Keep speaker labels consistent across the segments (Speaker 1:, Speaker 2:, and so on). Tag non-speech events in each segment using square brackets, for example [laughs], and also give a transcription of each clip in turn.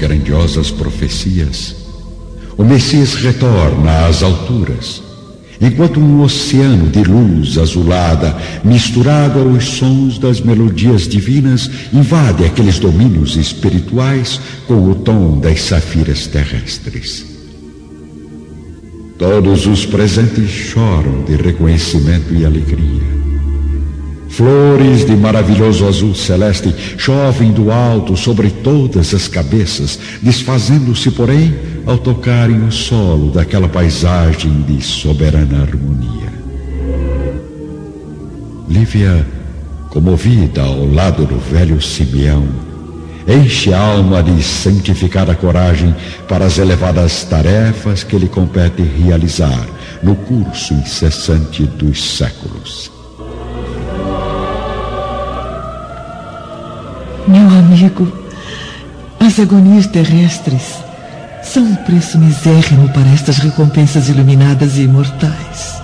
Speaker 1: grandiosas profecias, o Messias retorna às alturas, enquanto um oceano de luz azulada, misturado aos sons das melodias divinas, invade aqueles domínios espirituais com o tom das safiras terrestres. Todos os presentes choram de reconhecimento e alegria. Flores de maravilhoso azul celeste chovem do alto sobre todas as cabeças, desfazendo-se, porém, ao tocarem o solo daquela paisagem de soberana harmonia. Lívia, comovida ao lado do velho Simeão, enche a alma de santificada coragem para as elevadas tarefas que lhe compete realizar no curso incessante dos séculos.
Speaker 2: Meu amigo, as agonias terrestres são um preço misérrimo para estas recompensas iluminadas e imortais.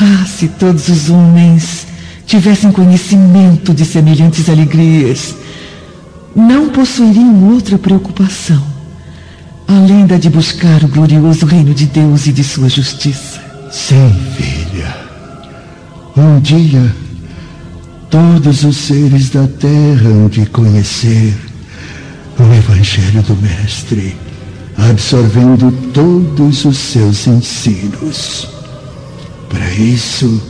Speaker 2: Ah, se todos os homens tivessem conhecimento de semelhantes alegrias, não possuiriam outra preocupação, além da de buscar o glorioso reino de Deus e de sua justiça.
Speaker 3: Sim, filha. Um dia Todos os seres da terra hão de conhecer o Evangelho do Mestre, absorvendo todos os seus ensinos. Para isso,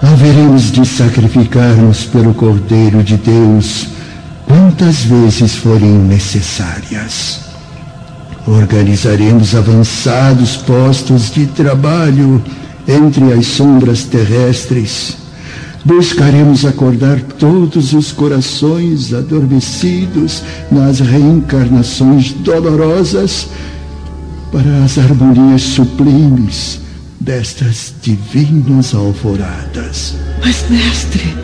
Speaker 3: haveremos de sacrificar-nos pelo Cordeiro de Deus quantas vezes forem necessárias. Organizaremos avançados postos de trabalho entre as sombras terrestres buscaremos acordar todos os corações adormecidos nas reencarnações dolorosas para as harmonias sublimes destas divinas alvoradas.
Speaker 2: Mas, mestre,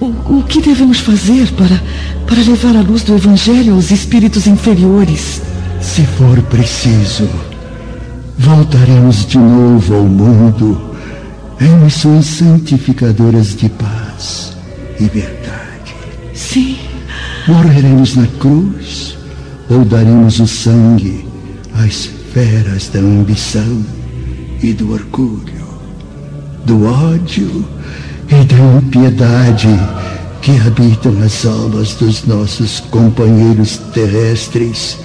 Speaker 2: o, o que devemos fazer para, para levar a luz do Evangelho aos espíritos inferiores?
Speaker 3: Se for preciso, voltaremos de novo ao mundo em missões santificadoras de paz e verdade.
Speaker 2: Sim.
Speaker 3: Morreremos na cruz ou daremos o sangue às feras da ambição e do orgulho, do ódio e da impiedade que habitam as almas dos nossos companheiros terrestres,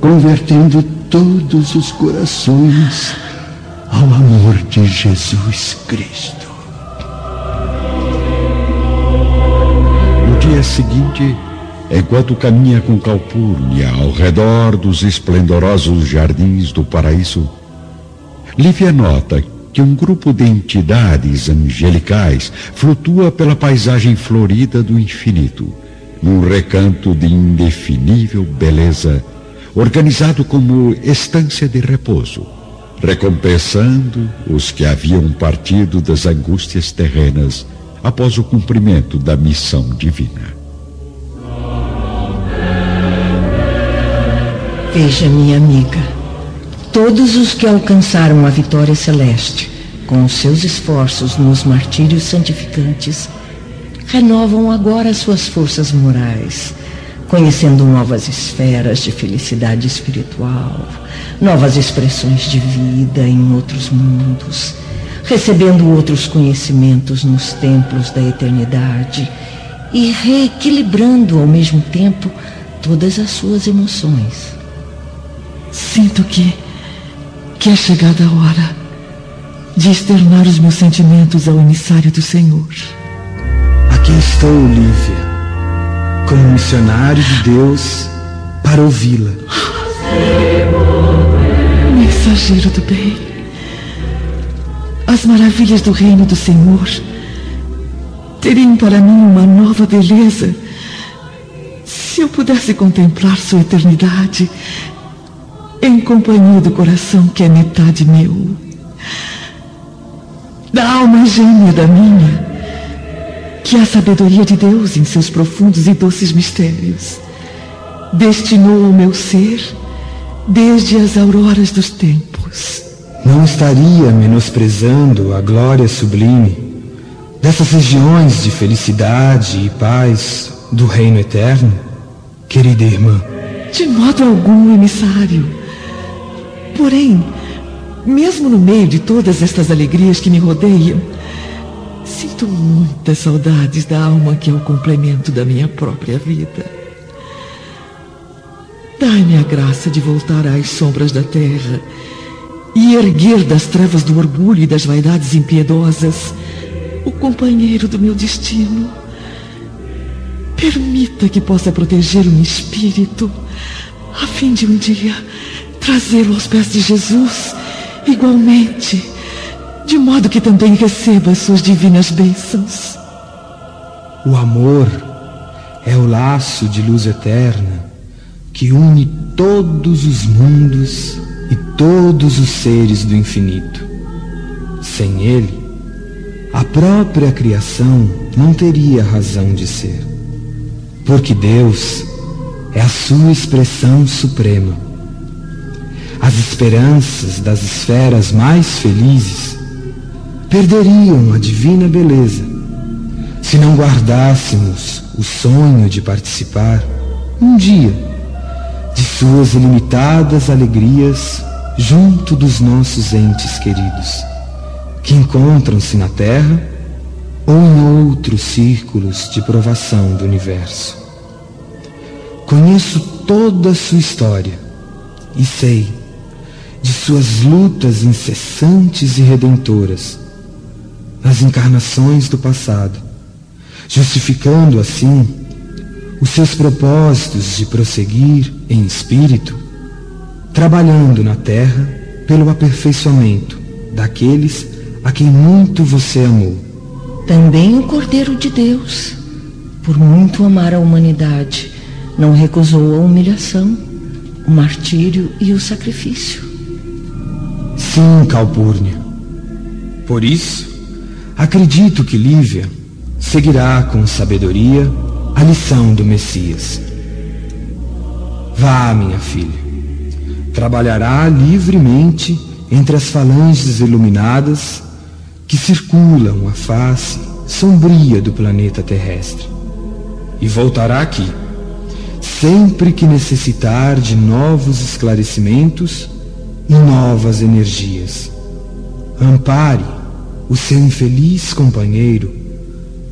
Speaker 3: convertendo todos os corações ao amor de Jesus Cristo.
Speaker 1: No dia seguinte, enquanto caminha com Calpurnia ao redor dos esplendorosos jardins do paraíso, Lívia nota que um grupo de entidades angelicais flutua pela paisagem florida do infinito, num recanto de indefinível beleza, organizado como estância de repouso recompensando os que haviam partido das angústias terrenas após o cumprimento da missão divina.
Speaker 4: Veja, minha amiga, todos os que alcançaram a vitória celeste com os seus esforços nos martírios santificantes renovam agora suas forças morais conhecendo novas esferas de felicidade espiritual, novas expressões de vida em outros mundos, recebendo outros conhecimentos nos templos da eternidade e reequilibrando ao mesmo tempo todas as suas emoções.
Speaker 2: Sinto que que é chegada a hora de externar os meus sentimentos ao emissário do Senhor.
Speaker 5: Aqui estou, Lívia como missionário de Deus para ouvi-la.
Speaker 2: Mensageiro do bem, as maravilhas do reino do Senhor teriam para mim uma nova beleza se eu pudesse contemplar sua eternidade em companhia do coração que é metade meu, da alma gêmea da minha que a sabedoria de Deus, em seus profundos e doces mistérios, destinou ao meu ser desde as auroras dos tempos.
Speaker 5: Não estaria menosprezando a glória sublime dessas regiões de felicidade e paz do reino eterno?
Speaker 6: querida irmã?
Speaker 2: De modo algum, emissário. Porém, mesmo no meio de todas estas alegrias que me rodeiam, sinto muitas saudades da alma que é o complemento da minha própria vida. Dai-me a graça de voltar às sombras da terra e erguer das trevas do orgulho e das vaidades impiedosas o companheiro do meu destino. Permita que possa proteger meu espírito, a fim de um dia trazê-lo aos pés de Jesus, igualmente, de modo que também receba as suas divinas bênçãos.
Speaker 6: O amor é o laço de luz eterna que une todos os mundos e todos os seres do infinito. Sem ele, a própria criação não teria razão de ser, porque Deus é a sua expressão suprema. As esperanças das esferas mais felizes perderiam a divina beleza se não guardássemos o sonho de participar um dia de suas ilimitadas alegrias junto dos nossos entes queridos que encontram-se na Terra ou em outros círculos de provação do universo. Conheço toda a sua história e sei de suas lutas incessantes e redentoras nas encarnações do passado, justificando assim os seus propósitos de prosseguir em espírito, trabalhando na terra pelo aperfeiçoamento daqueles a quem muito você amou.
Speaker 4: Também o Cordeiro de Deus, por muito amar a humanidade, não recusou a humilhação, o martírio e o sacrifício.
Speaker 6: Sim, Calpurnia. Por isso, acredito que Lívia seguirá com sabedoria a lição do Messias. Vá, minha filha. Trabalhará livremente entre as falanges iluminadas que circulam a face sombria do planeta terrestre. E voltará aqui, sempre que necessitar de novos esclarecimentos e novas energias. Ampare o seu infeliz companheiro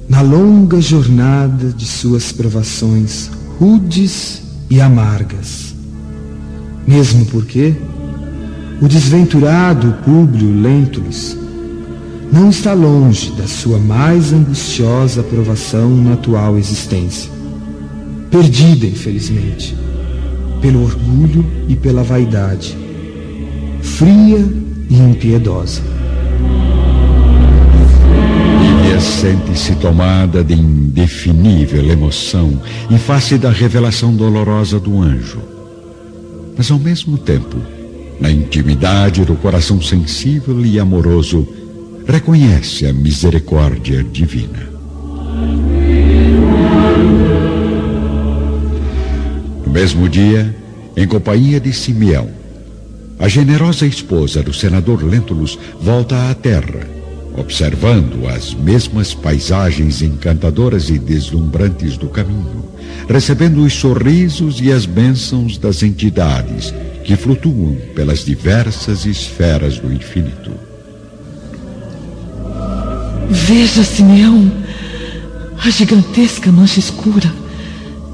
Speaker 6: na longa jornada de suas provações rudes e amargas. Mesmo porque o desventurado Públio Lentulus não está longe da sua mais angustiosa provação na atual existência. Perdida, infelizmente, pelo orgulho e pela vaidade, fria e impiedosa.
Speaker 1: Lívia sente-se tomada de indefinível emoção em face da revelação dolorosa do anjo. Mas ao mesmo tempo, na intimidade do coração sensível e amoroso, reconhece a misericórdia divina. No mesmo dia, em companhia de Simeão, a generosa esposa do senador Lentulus volta à terra, observando as mesmas paisagens encantadoras e deslumbrantes do caminho, recebendo os sorrisos e as bênçãos das entidades que flutuam pelas diversas esferas do infinito.
Speaker 2: Veja, Simeão, a gigantesca mancha escura,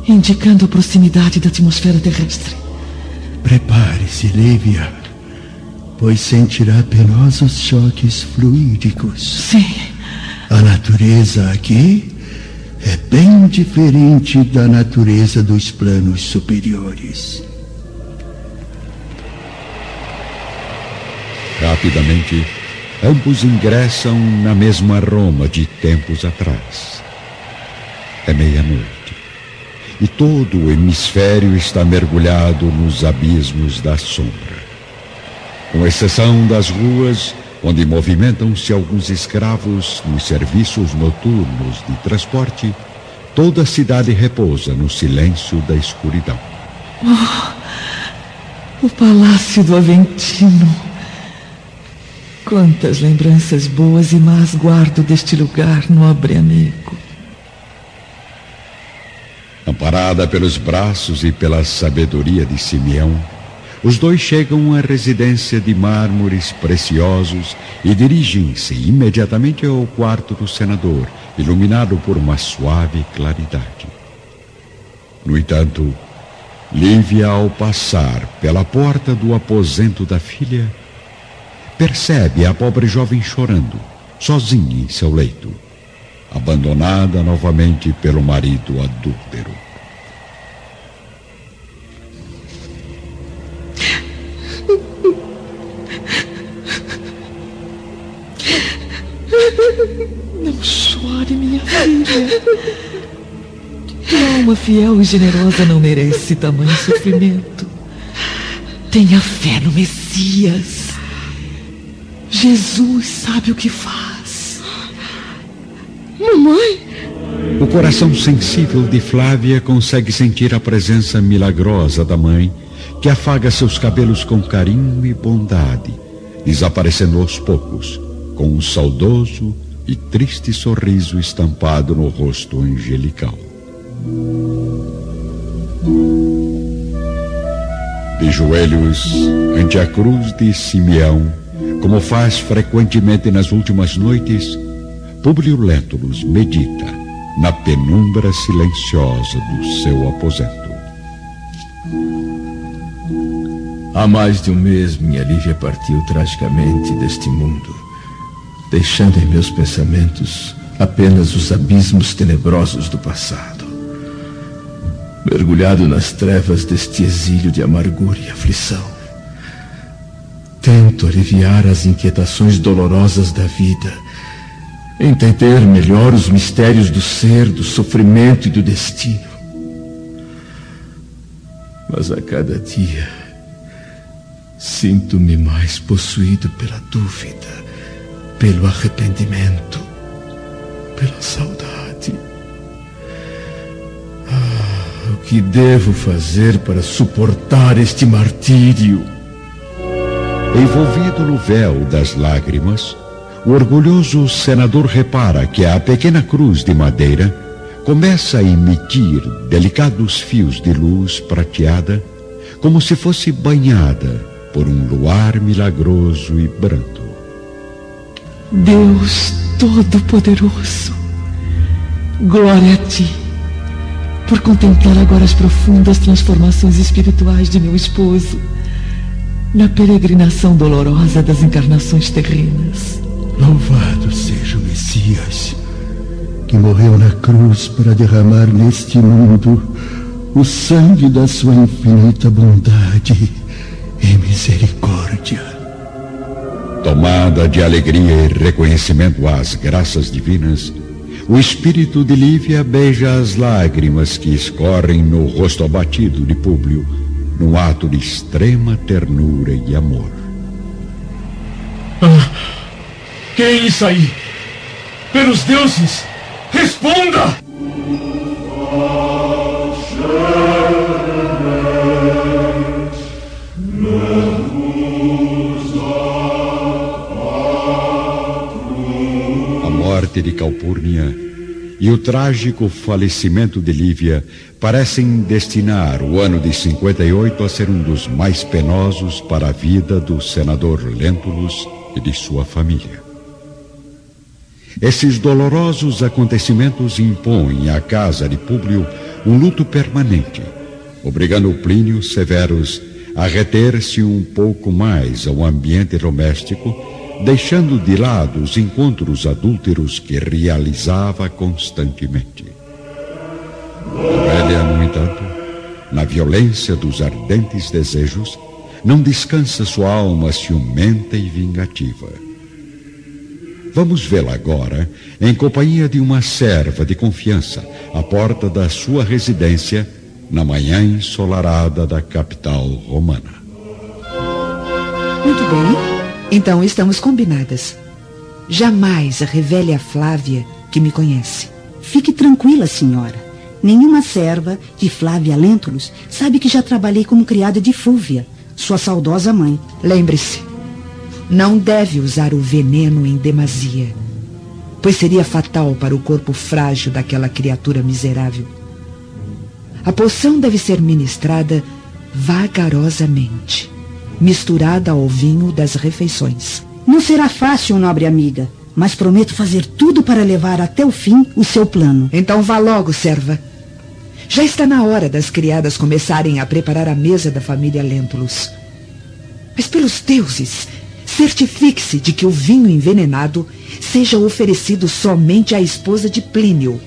Speaker 2: indicando a proximidade da atmosfera terrestre.
Speaker 3: Prepare-se, Lívia, pois sentirá penosos choques fluídicos.
Speaker 2: Sim.
Speaker 3: A natureza aqui é bem diferente da natureza dos planos superiores.
Speaker 1: Rapidamente, ambos ingressam na mesma Roma de tempos atrás. É meia-noite e todo o hemisfério está mergulhado nos abismos da sombra. Com exceção das ruas onde movimentam-se alguns escravos nos serviços noturnos de transporte, toda a cidade repousa no silêncio da escuridão.
Speaker 2: Oh, o Palácio do Aventino. Quantas lembranças boas e más guardo deste lugar, nobre amigo.
Speaker 1: Amparada pelos braços e pela sabedoria de Simeão, os dois chegam à residência de mármores preciosos e dirigem-se imediatamente ao quarto do senador, iluminado por uma suave claridade. No entanto, Lívia, ao passar pela porta do aposento da filha, percebe a pobre jovem chorando, sozinha em seu leito, abandonada novamente pelo marido adúltero.
Speaker 2: Fiel e generosa não merece tamanho sofrimento. Tenha fé no Messias. Jesus sabe o que faz.
Speaker 7: Mamãe!
Speaker 1: O coração sensível de Flávia consegue sentir a presença milagrosa da mãe, que afaga seus cabelos com carinho e bondade, desaparecendo aos poucos com um saudoso e triste sorriso estampado no rosto angelical. De joelhos ante a cruz de Simeão, como faz frequentemente nas últimas noites, Publio Lentulus medita na penumbra silenciosa do seu aposento.
Speaker 8: Há mais de um mês minha Lívia partiu tragicamente deste mundo deixando em meus pensamentos apenas os abismos tenebrosos do passado. Mergulhado nas trevas deste exílio de amargura e aflição, tento aliviar as inquietações dolorosas da vida, entender melhor os mistérios do ser, do sofrimento e do destino. Mas a cada dia sinto-me mais possuído pela dúvida pelo arrependimento, pela saudade. Ah, que devo fazer para suportar este martírio?
Speaker 1: Envolvido no véu das lágrimas, o orgulhoso senador repara que a pequena cruz de madeira começa a emitir delicados fios de luz prateada, como se fosse banhada por um luar milagroso e branco.
Speaker 2: Deus Todo-Poderoso, glória a Ti, por contemplar agora as profundas transformações espirituais de meu esposo, na peregrinação dolorosa das encarnações terrenas.
Speaker 3: Louvado seja o Messias, que morreu na cruz para derramar neste mundo o sangue da sua infinita bondade e misericórdia.
Speaker 1: Tomada de alegria e reconhecimento às graças divinas, o espírito de Lívia beija as lágrimas que escorrem no rosto abatido de Públio, num ato de extrema ternura e amor.
Speaker 8: Ah, quem é isso aí? Pelos deuses, responda!
Speaker 1: Morte de Calpurnia e o trágico falecimento de Lívia parecem destinar o ano de 58 a ser um dos mais penosos para a vida do senador Lentulus e de sua família. Esses dolorosos acontecimentos impõem à casa de Públio um luto permanente, obrigando Plínio Severus a reter-se um pouco mais ao ambiente doméstico deixando de lado os encontros adúlteros que realizava constantemente. Aurélia, no entanto, na violência dos ardentes desejos, não descansa sua alma ciumenta e vingativa. Vamos vê-la agora em companhia de uma serva de confiança à porta da sua residência na manhã ensolarada da capital romana.
Speaker 9: Muito bem. Então estamos combinadas. Jamais a revele a Flávia que me conhece.
Speaker 10: Fique tranquila, senhora. Nenhuma serva de Flávia Lentulus sabe que já trabalhei como criada de Fúvia, sua saudosa mãe.
Speaker 9: Lembre-se, não deve usar o veneno em demasia, pois seria fatal para o corpo frágil daquela criatura miserável. A poção deve ser ministrada vagarosamente, misturada ao vinho das refeições.
Speaker 10: Não será fácil, nobre amiga, mas prometo fazer tudo para levar até o fim o seu plano.
Speaker 9: Então vá logo, serva. Já está na hora das criadas começarem a preparar a mesa da família Lentulus. Mas pelos deuses, certifique-se de que o vinho envenenado seja oferecido somente à esposa de Plínio.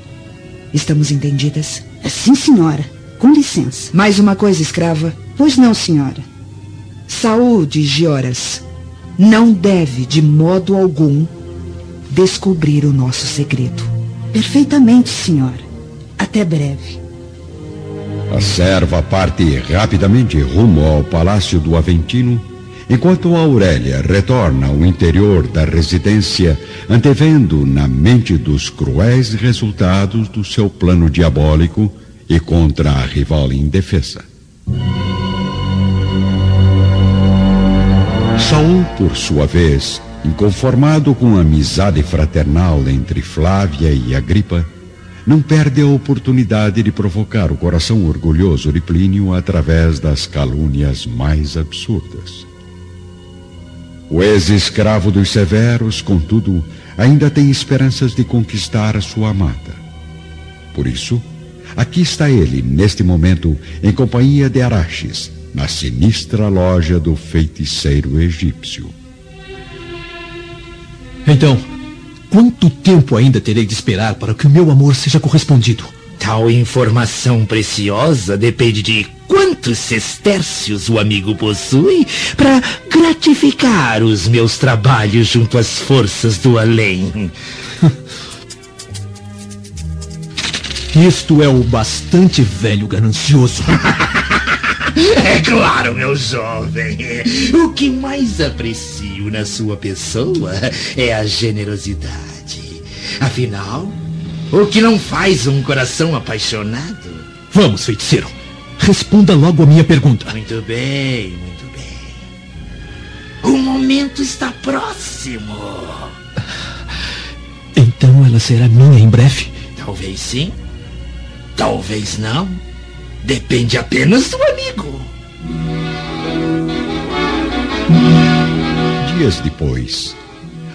Speaker 9: Estamos entendidas?
Speaker 10: Sim, senhora. Com licença.
Speaker 9: Mais uma coisa, escrava.
Speaker 10: Pois não, senhora.
Speaker 9: Saúde, Gioras. Não deve, de modo algum, descobrir o nosso segredo.
Speaker 10: Perfeitamente, senhora. Até breve.
Speaker 1: A serva parte rapidamente rumo ao palácio do Aventino, enquanto Aurélia retorna ao interior da residência, antevendo na mente dos cruéis resultados do seu plano diabólico e contra a rival indefesa. Saul, por sua vez, inconformado com a amizade fraternal entre Flávia e Agripa, não perde a oportunidade de provocar o coração orgulhoso de Plínio através das calúnias mais absurdas. O ex-escravo dos severos, contudo, ainda tem esperanças de conquistar a sua amada. Por isso, aqui está ele, neste momento, em companhia de Araxes, na sinistra loja do feiticeiro egípcio.
Speaker 7: Então, quanto tempo ainda terei de esperar para que o meu amor seja correspondido?
Speaker 11: Tal informação preciosa depende de quantos sestércios o amigo possui para gratificar os meus trabalhos junto às forças do além. [laughs]
Speaker 7: Isto é o bastante velho ganancioso. [laughs]
Speaker 11: É claro, meu jovem. O que mais aprecio na sua pessoa é a generosidade. Afinal, o que não faz um coração apaixonado?
Speaker 7: Vamos, feiticeiro. Responda logo a minha pergunta.
Speaker 11: Muito bem, muito bem. O momento está próximo.
Speaker 7: Então ela será minha em breve?
Speaker 11: Talvez sim. Talvez não. Depende apenas do amigo.
Speaker 1: Dias depois,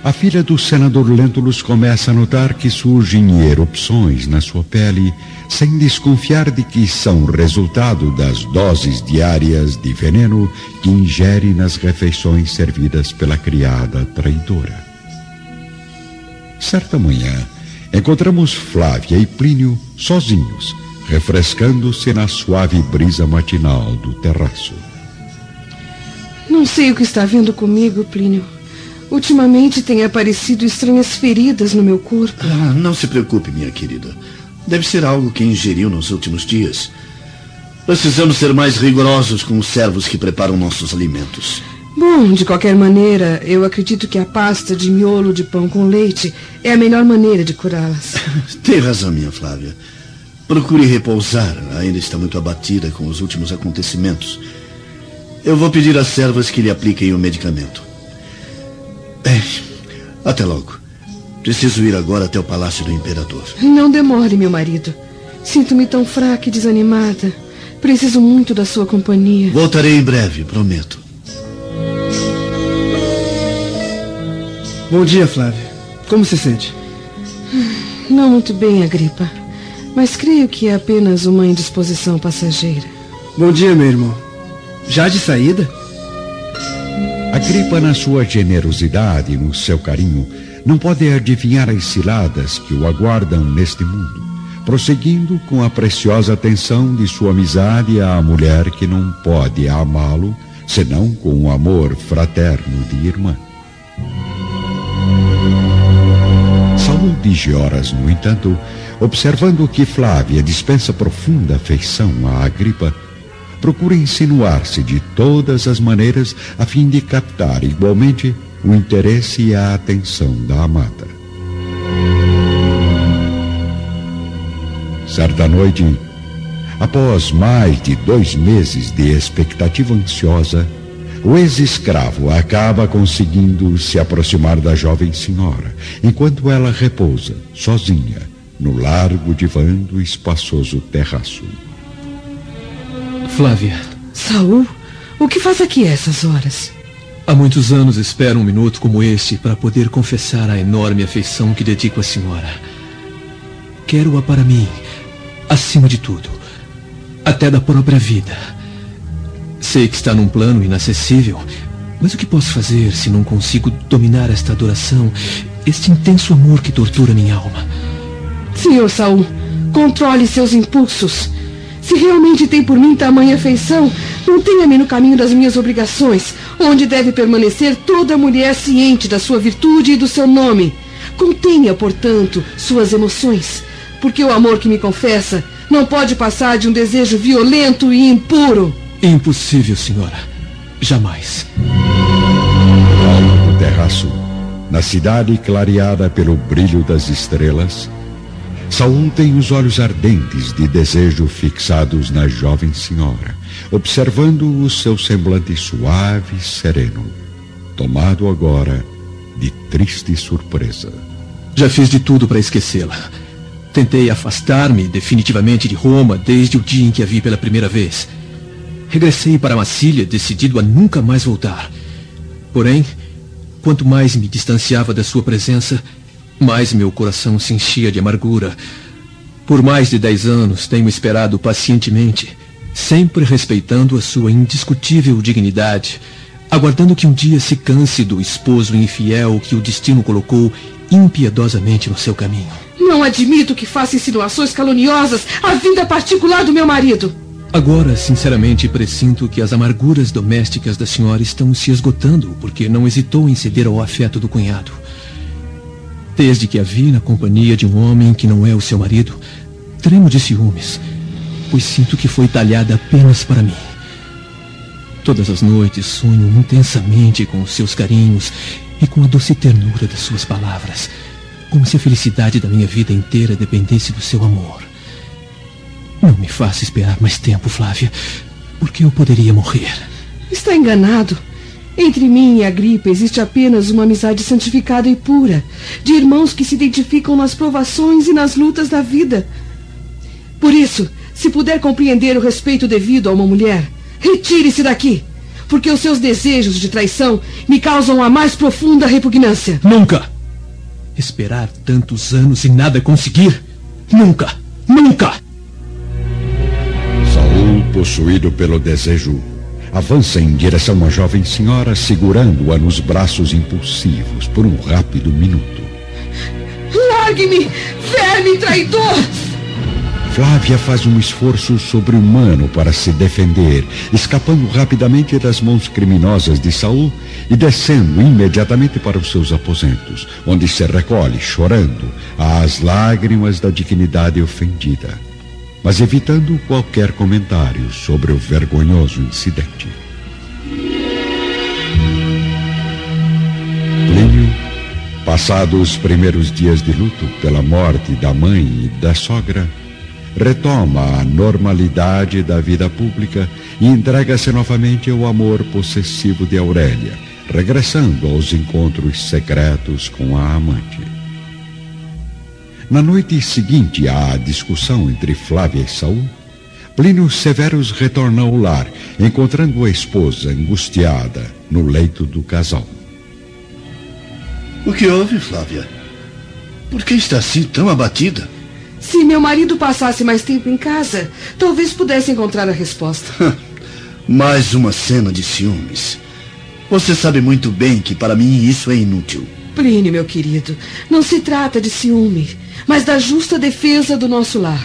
Speaker 1: a filha do senador Lentulus começa a notar que surgem erupções na sua pele, sem desconfiar de que são resultado das doses diárias de veneno que ingere nas refeições servidas pela criada traidora. Certa manhã, encontramos Flávia e Plínio sozinhos, refrescando-se na suave brisa matinal do terraço.
Speaker 12: Não sei o que está vendo comigo, Plínio. Ultimamente têm aparecido estranhas feridas no meu corpo.
Speaker 3: Ah, não se preocupe, minha querida. Deve ser algo que ingeriu nos últimos dias. Precisamos ser mais rigorosos com os servos que preparam nossos alimentos.
Speaker 12: Bom, de qualquer maneira, eu acredito que a pasta de miolo de pão com leite é a melhor maneira de curá-las. [laughs]
Speaker 3: Tem razão, minha Flávia. Procure repousar. Ainda está muito abatida com os últimos acontecimentos. Eu vou pedir às servas que lhe apliquem o medicamento. Bem, até logo. Preciso ir agora até o palácio do imperador.
Speaker 12: Não demore, meu marido. Sinto-me tão fraca e desanimada. Preciso muito da sua companhia.
Speaker 3: Voltarei em breve, prometo.
Speaker 5: Bom dia, Flávia. Como se sente?
Speaker 12: Não muito bem, Agripa. Mas creio que é apenas uma indisposição passageira.
Speaker 5: Bom dia, meu irmão. Já de saída?
Speaker 1: Agripa, na sua generosidade e no seu carinho, não pode adivinhar as ciladas que o aguardam neste mundo, prosseguindo com a preciosa atenção de sua amizade à mulher que não pode amá-lo senão com o amor fraterno de irmã. Saúl de Gioras, no entanto, observando que Flávia dispensa profunda afeição a Agripa, procura insinuar-se de todas as maneiras a fim de captar igualmente o interesse e a atenção da amada. Certa noite, após mais de dois meses de expectativa ansiosa, o ex-escravo acaba conseguindo se aproximar da jovem senhora, enquanto ela repousa, sozinha, no largo divã do espaçoso terraço.
Speaker 7: Flávia.
Speaker 12: Saul, o que faz aqui a essas horas?
Speaker 7: Há muitos anos espero um minuto como este para poder confessar a enorme afeição que dedico à senhora. Quero-a para mim, acima de tudo, até da própria vida. Sei que está num plano inacessível, mas o que posso fazer se não consigo dominar esta adoração, este intenso amor que tortura minha alma?
Speaker 12: Senhor Saul, controle seus impulsos. Se realmente tem por mim tamanha afeição, mantenha-me no caminho das minhas obrigações, onde deve permanecer toda mulher ciente da sua virtude e do seu nome. Contenha, portanto, suas emoções, porque o amor que me confessa não pode passar de um desejo violento e impuro.
Speaker 7: Impossível, senhora. Jamais.
Speaker 1: No terraço, na cidade clareada pelo brilho das estrelas, Saul tem os olhos ardentes de desejo fixados na jovem senhora, observando o seu semblante suave e sereno, tomado agora de triste surpresa.
Speaker 7: Já fiz de tudo para esquecê-la. Tentei afastar-me definitivamente de Roma desde o dia em que a vi pela primeira vez. Regressei para Massília decidido a nunca mais voltar. Porém, quanto mais me distanciava da sua presença, mais meu coração se enchia de amargura. Por mais de dez anos tenho esperado pacientemente, sempre respeitando a sua indiscutível dignidade, aguardando que um dia se canse do esposo infiel que o destino colocou impiedosamente no seu caminho.
Speaker 12: Não admito que faça insinuações caluniosas à vida particular do meu marido.
Speaker 7: Agora, sinceramente, presinto que as amarguras domésticas da senhora estão se esgotando, porque não hesitou em ceder ao afeto do cunhado. Desde que a vi na companhia de um homem que não é o seu marido, tremo de ciúmes, pois sinto que foi talhada apenas para mim. Todas as noites sonho intensamente com os seus carinhos e com a doce ternura das suas palavras, como se a felicidade da minha vida inteira dependesse do seu amor. Não me faça esperar mais tempo, Flávia, porque eu poderia morrer.
Speaker 12: Está enganado. Entre mim e a gripe existe apenas uma amizade santificada e pura, de irmãos que se identificam nas provações e nas lutas da vida. Por isso, se puder compreender o respeito devido a uma mulher, retire-se daqui, porque os seus desejos de traição me causam a mais profunda repugnância.
Speaker 7: Nunca! Esperar tantos anos e nada conseguir? Nunca! Nunca!
Speaker 1: Saul, possuído pelo desejo, avança em direção à jovem senhora, segurando-a nos braços impulsivos por um rápido minuto.
Speaker 12: Largue-me, verme traidor!
Speaker 1: Flávia faz um esforço sobre-humano para se defender, escapando rapidamente das mãos criminosas de Saul e descendo imediatamente para os seus aposentos, onde se recolhe, chorando, às lágrimas da dignidade ofendida mas evitando qualquer comentário sobre o vergonhoso incidente. Plínio, passados os primeiros dias de luto pela morte da mãe e da sogra, retoma a normalidade da vida pública e entrega-se novamente ao amor possessivo de Aurélia, regressando aos encontros secretos com a amante. Na noite seguinte à discussão entre Flávia e Saul, Plínio Severus retorna ao lar, encontrando a esposa angustiada no leito do casal.
Speaker 3: O que houve, Flávia? Por que está assim tão abatida?
Speaker 12: Se meu marido passasse mais tempo em casa, talvez pudesse encontrar a resposta. [laughs]
Speaker 3: mais uma cena de ciúmes. Você sabe muito bem que para mim isso é inútil.
Speaker 12: Plínio, meu querido, não se trata de ciúme mas da justa defesa do nosso lar.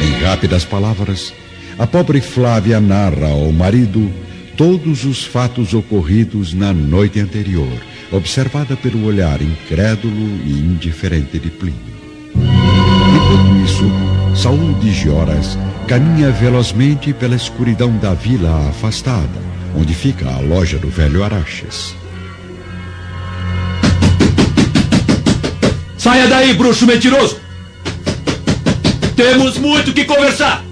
Speaker 1: Em rápidas palavras, a pobre Flávia narra ao marido todos os fatos ocorridos na noite anterior, observada pelo olhar incrédulo e indiferente de Plínio. Enquanto isso, Saul de Gioras caminha velozmente pela escuridão da vila afastada, onde fica a loja do velho Araxes.
Speaker 13: Saia daí, bruxo mentiroso! Temos muito que conversar!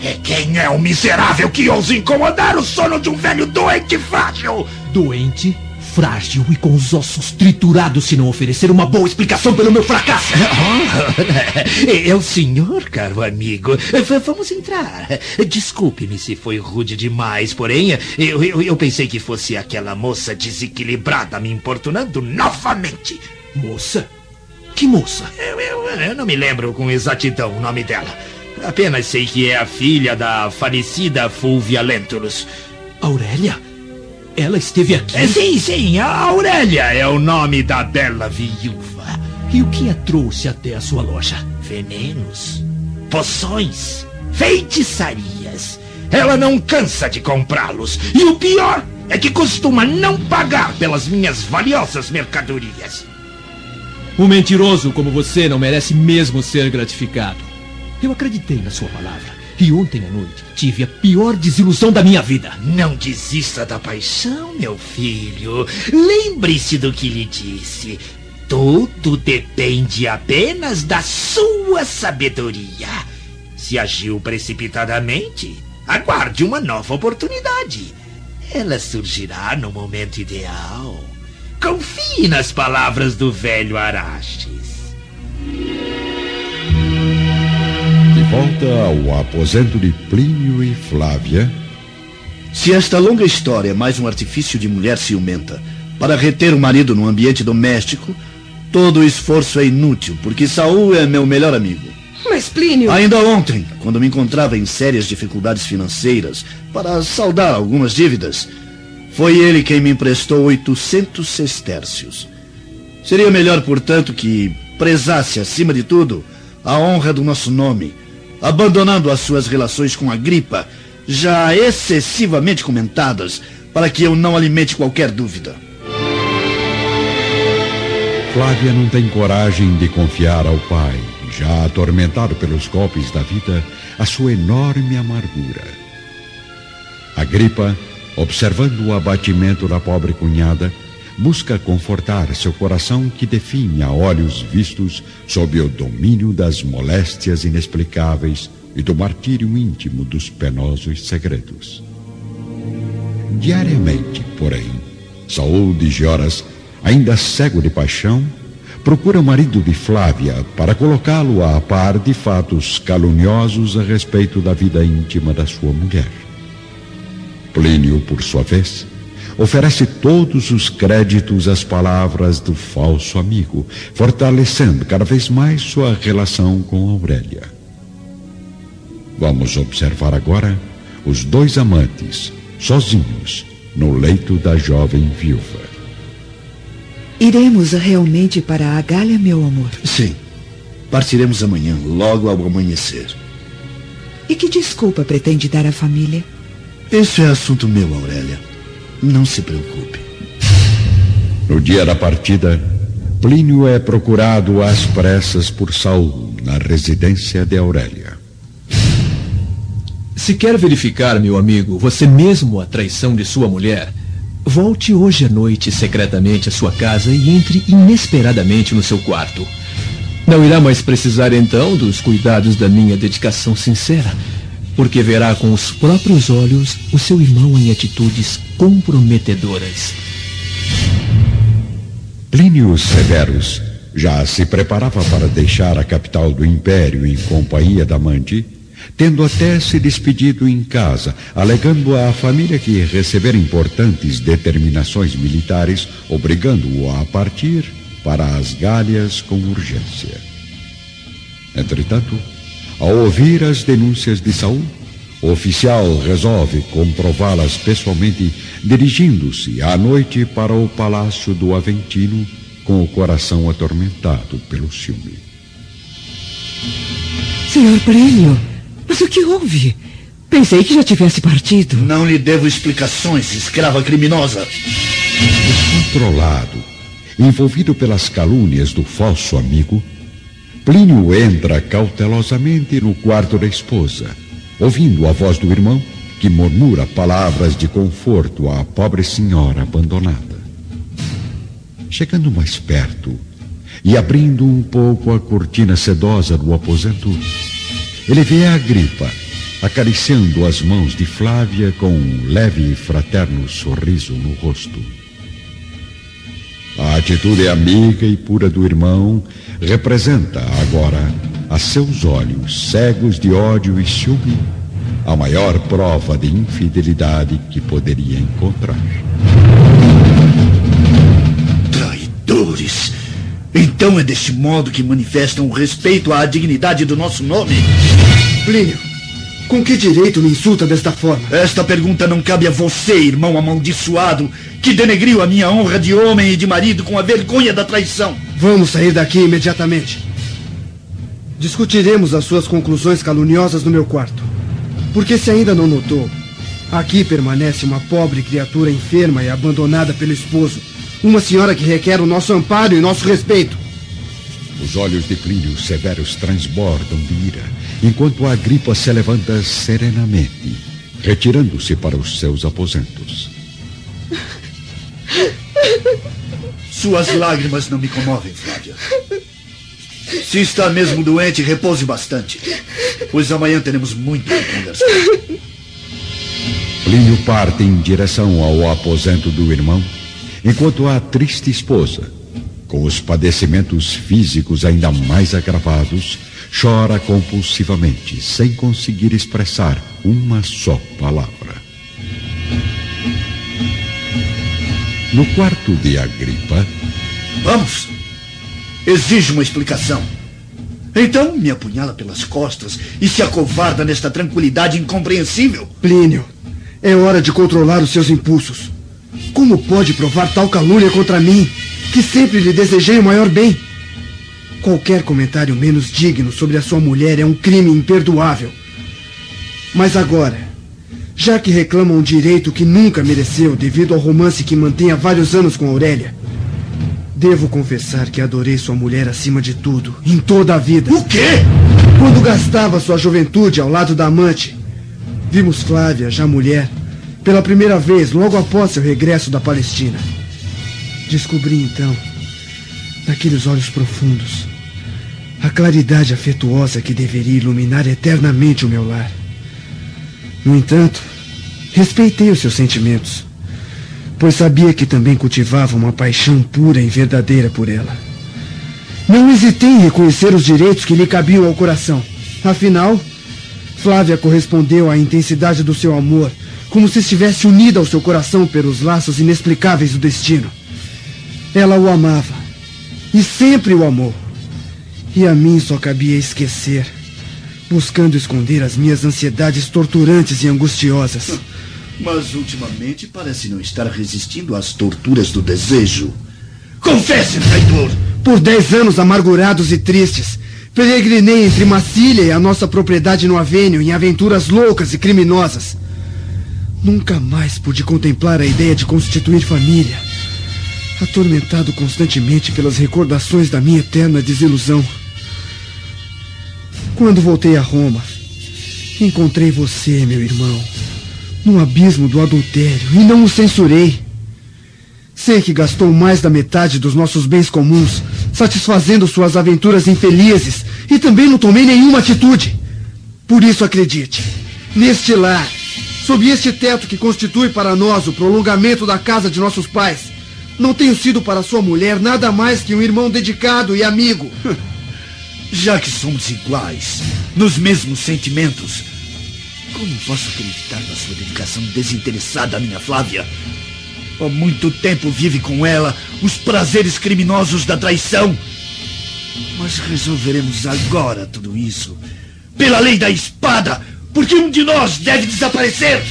Speaker 11: É quem é o miserável que ousa incomodar o sono de um velho doente frágil?
Speaker 7: Doente? frágil e com os ossos triturados se não oferecer uma boa explicação pelo meu fracasso.
Speaker 11: Oh, [laughs] é o senhor, caro amigo. V vamos entrar. Desculpe-me se foi rude demais, porém, eu, eu, eu pensei que fosse aquela moça desequilibrada me importunando novamente.
Speaker 7: Moça? Que moça?
Speaker 11: Eu, eu, eu não me lembro com exatidão o nome dela. Apenas sei que é a filha da falecida Fulvia Lentulus.
Speaker 7: Aurélia? Ela esteve aqui?
Speaker 11: É, sim, sim, a Aurélia é o nome da bela viúva.
Speaker 7: E o que a trouxe até a sua loja?
Speaker 11: Venenos, poções, feitiçarias. Ela não cansa de comprá-los. E o pior é que costuma não pagar pelas minhas valiosas mercadorias.
Speaker 7: Um mentiroso como você não merece mesmo ser gratificado. Eu acreditei na sua palavra. E ontem à noite tive a pior desilusão da minha vida.
Speaker 11: Não desista da paixão, meu filho. Lembre-se do que lhe disse. Tudo depende apenas da sua sabedoria. Se agiu precipitadamente, aguarde uma nova oportunidade. Ela surgirá no momento ideal. Confie nas palavras do velho Arastes.
Speaker 1: volta ao aposento de Plínio e Flávia.
Speaker 14: Se esta longa história é mais um artifício de mulher ciumenta para reter o marido no ambiente doméstico, todo o esforço é inútil, porque Saul é meu melhor amigo.
Speaker 12: Mas Plínio.
Speaker 14: Ainda ontem, quando me encontrava em sérias dificuldades financeiras para saldar algumas dívidas, foi ele quem me emprestou 800 sestércios. Seria melhor, portanto, que prezasse, acima de tudo, a honra do nosso nome abandonando as suas relações com a gripa, já excessivamente comentadas, para que eu não alimente qualquer dúvida.
Speaker 1: Flávia não tem coragem de confiar ao pai, já atormentado pelos golpes da vida, a sua enorme amargura. A gripa, observando o abatimento da pobre cunhada, busca confortar seu coração que define a olhos vistos sob o domínio das moléstias inexplicáveis e do martírio íntimo dos penosos segredos. Diariamente, porém, Saul de Gioras, ainda cego de paixão, procura o marido de Flávia para colocá-lo a par de fatos caluniosos a respeito da vida íntima da sua mulher. Plínio, por sua vez, oferece todos os créditos às palavras do falso amigo, fortalecendo cada vez mais sua relação com Aurélia. Vamos observar agora os dois amantes, sozinhos, no leito da jovem viúva.
Speaker 9: Iremos realmente para a Galha, meu amor?
Speaker 14: Sim. Partiremos amanhã, logo ao amanhecer.
Speaker 9: E que desculpa pretende dar à família?
Speaker 14: Esse é assunto meu, Aurélia. Não se preocupe.
Speaker 1: No dia da partida, Plínio é procurado às pressas por Saul na residência de Aurélia.
Speaker 7: Se quer verificar, meu amigo, você mesmo a traição de sua mulher, volte hoje à noite secretamente à sua casa e entre inesperadamente no seu quarto. Não irá mais precisar então dos cuidados da minha dedicação sincera porque verá com os próprios olhos o seu irmão em atitudes comprometedoras.
Speaker 1: Plínio Severus já se preparava para deixar a capital do império em companhia da Mandi, tendo até se despedido em casa, alegando à família que recebera importantes determinações militares, obrigando-o a partir para as Gálias com urgência. Entretanto, ao ouvir as denúncias de Saul, o oficial resolve comprová-las pessoalmente, dirigindo-se à noite para o palácio do Aventino, com o coração atormentado pelo ciúme.
Speaker 2: Senhor Prêmio, mas o que houve? Pensei que já tivesse partido.
Speaker 14: Não lhe devo explicações, escrava criminosa.
Speaker 1: Descontrolado, envolvido pelas calúnias do falso amigo, Plínio entra cautelosamente no quarto da esposa, ouvindo a voz do irmão que murmura palavras de conforto à pobre senhora abandonada. Chegando mais perto e abrindo um pouco a cortina sedosa do aposento, ele vê a gripa acariciando as mãos de Flávia com um leve e fraterno sorriso no rosto. A atitude amiga e pura do irmão representa agora, a seus olhos cegos de ódio e ciúme, a maior prova de infidelidade que poderia encontrar.
Speaker 14: Traidores! Então é deste modo que manifestam o respeito à dignidade do nosso nome?
Speaker 5: Plínio, com que direito me insulta desta forma?
Speaker 14: Esta pergunta não cabe a você, irmão amaldiçoado, que denegriu a minha honra de homem e de marido com a vergonha da traição.
Speaker 5: Vamos sair daqui imediatamente. Discutiremos as suas conclusões caluniosas no meu quarto. Porque se ainda não notou, aqui permanece uma pobre criatura enferma e abandonada pelo esposo. Uma senhora que requer o nosso amparo e nosso respeito.
Speaker 1: Os olhos de Plínio severos transbordam de ira, enquanto a gripa se levanta serenamente, retirando-se para os seus aposentos. [laughs]
Speaker 14: Suas lágrimas não me comovem, Flávia. Se está mesmo doente, repouse bastante, pois amanhã teremos muito que conversar.
Speaker 1: Plínio parte em direção ao aposento do irmão, enquanto a triste esposa, com os padecimentos físicos ainda mais agravados, chora compulsivamente, sem conseguir expressar uma só palavra. No quarto de Agripa.
Speaker 14: Vamos! Exige uma explicação. Então me apunhala pelas costas e se acovarda nesta tranquilidade incompreensível.
Speaker 5: Plínio, é hora de controlar os seus impulsos. Como pode provar tal calúnia contra mim, que sempre lhe desejei o maior bem? Qualquer comentário menos digno sobre a sua mulher é um crime imperdoável. Mas agora, já que reclama um direito que nunca mereceu devido ao romance que mantém há vários anos com Aurélia, devo confessar que adorei sua mulher acima de tudo, em toda a vida.
Speaker 14: O quê?
Speaker 5: Quando gastava sua juventude ao lado da amante, vimos Flávia, já mulher, pela primeira vez logo após seu regresso da Palestina. Descobri então, naqueles olhos profundos, a claridade afetuosa que deveria iluminar eternamente o meu lar. No entanto, respeitei os seus sentimentos, pois sabia que também cultivava uma paixão pura e verdadeira por ela. Não hesitei em reconhecer os direitos que lhe cabiam ao coração. Afinal, Flávia correspondeu à intensidade do seu amor, como se estivesse unida ao seu coração pelos laços inexplicáveis do destino. Ela o amava, e sempre o amou. E a mim só cabia esquecer, buscando esconder as minhas ansiedades torturantes e angustiosas.
Speaker 14: Mas ultimamente parece não estar resistindo às torturas do desejo. Confesse, traidor!
Speaker 5: Por dez anos amargurados e tristes, peregrinei entre Massília e a nossa propriedade no Avênio em aventuras loucas e criminosas. Nunca mais pude contemplar a ideia de constituir família, atormentado constantemente pelas recordações da minha eterna desilusão. Quando voltei a Roma, encontrei você, meu irmão, no abismo do adultério e não o censurei. Sei que gastou mais da metade dos nossos bens comuns, satisfazendo suas aventuras infelizes, e também não tomei nenhuma atitude. Por isso acredite, neste lar, sob este teto que constitui para nós o prolongamento da casa de nossos pais, não tenho sido para sua mulher nada mais que um irmão dedicado e amigo. [laughs]
Speaker 14: Já que somos iguais, nos mesmos sentimentos, como posso acreditar na sua dedicação desinteressada à minha Flávia? Há muito tempo vive com ela os prazeres criminosos da traição. Mas resolveremos agora tudo isso. Pela lei da espada, porque um de nós deve desaparecer.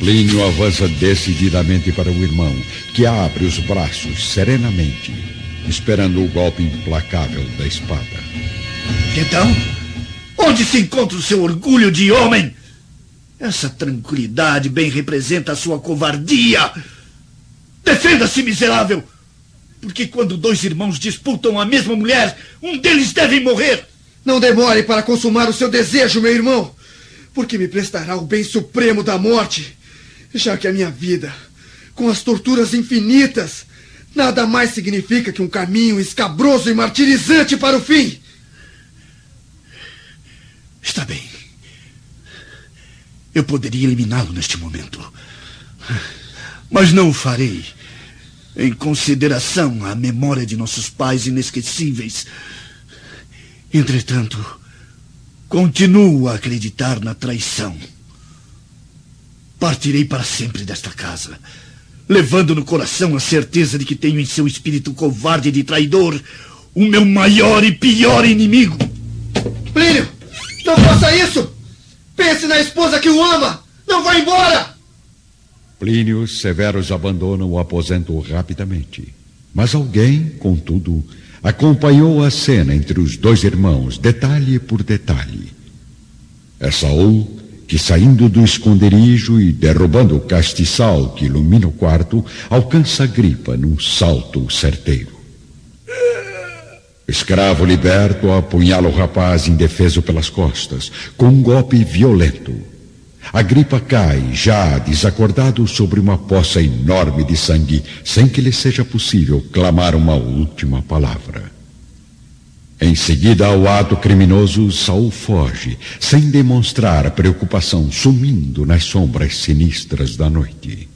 Speaker 1: Plínio avança decididamente para o irmão, que abre os braços serenamente, esperando o golpe implacável da espada.
Speaker 14: Então, onde se encontra o seu orgulho de homem? Essa tranquilidade bem representa a sua covardia. Defenda-se, miserável! Porque quando dois irmãos disputam a mesma mulher, um deles deve morrer.
Speaker 5: Não demore para consumar o seu desejo, meu irmão, porque me prestará o bem supremo da morte, já que a minha vida, com as torturas infinitas, nada mais significa que um caminho escabroso e martirizante para o fim.
Speaker 14: Está bem. Eu poderia eliminá-lo neste momento. Mas não o farei. em consideração à memória de nossos pais inesquecíveis. Entretanto, continuo a acreditar na traição. Partirei para sempre desta casa, levando no coração a certeza de que tenho em seu espírito covarde de traidor o meu maior e pior inimigo.
Speaker 15: Plínio, não faça isso! Pense na esposa que o ama! Não vá embora!
Speaker 1: Plínio Severus abandona o aposento rapidamente. Mas alguém, contudo, acompanhou a cena entre os dois irmãos, detalhe por detalhe. É Saul que, saindo do esconderijo e derrubando o castiçal que ilumina o quarto, alcança a gripa num salto certeiro. Escravo liberto apunhala o rapaz indefeso pelas costas, com um golpe violento. A gripa cai, já desacordado, sobre uma poça enorme de sangue, sem que lhe seja possível clamar uma última palavra. Em seguida ao ato criminoso, Saul foge, sem demonstrar preocupação, sumindo nas sombras sinistras da noite.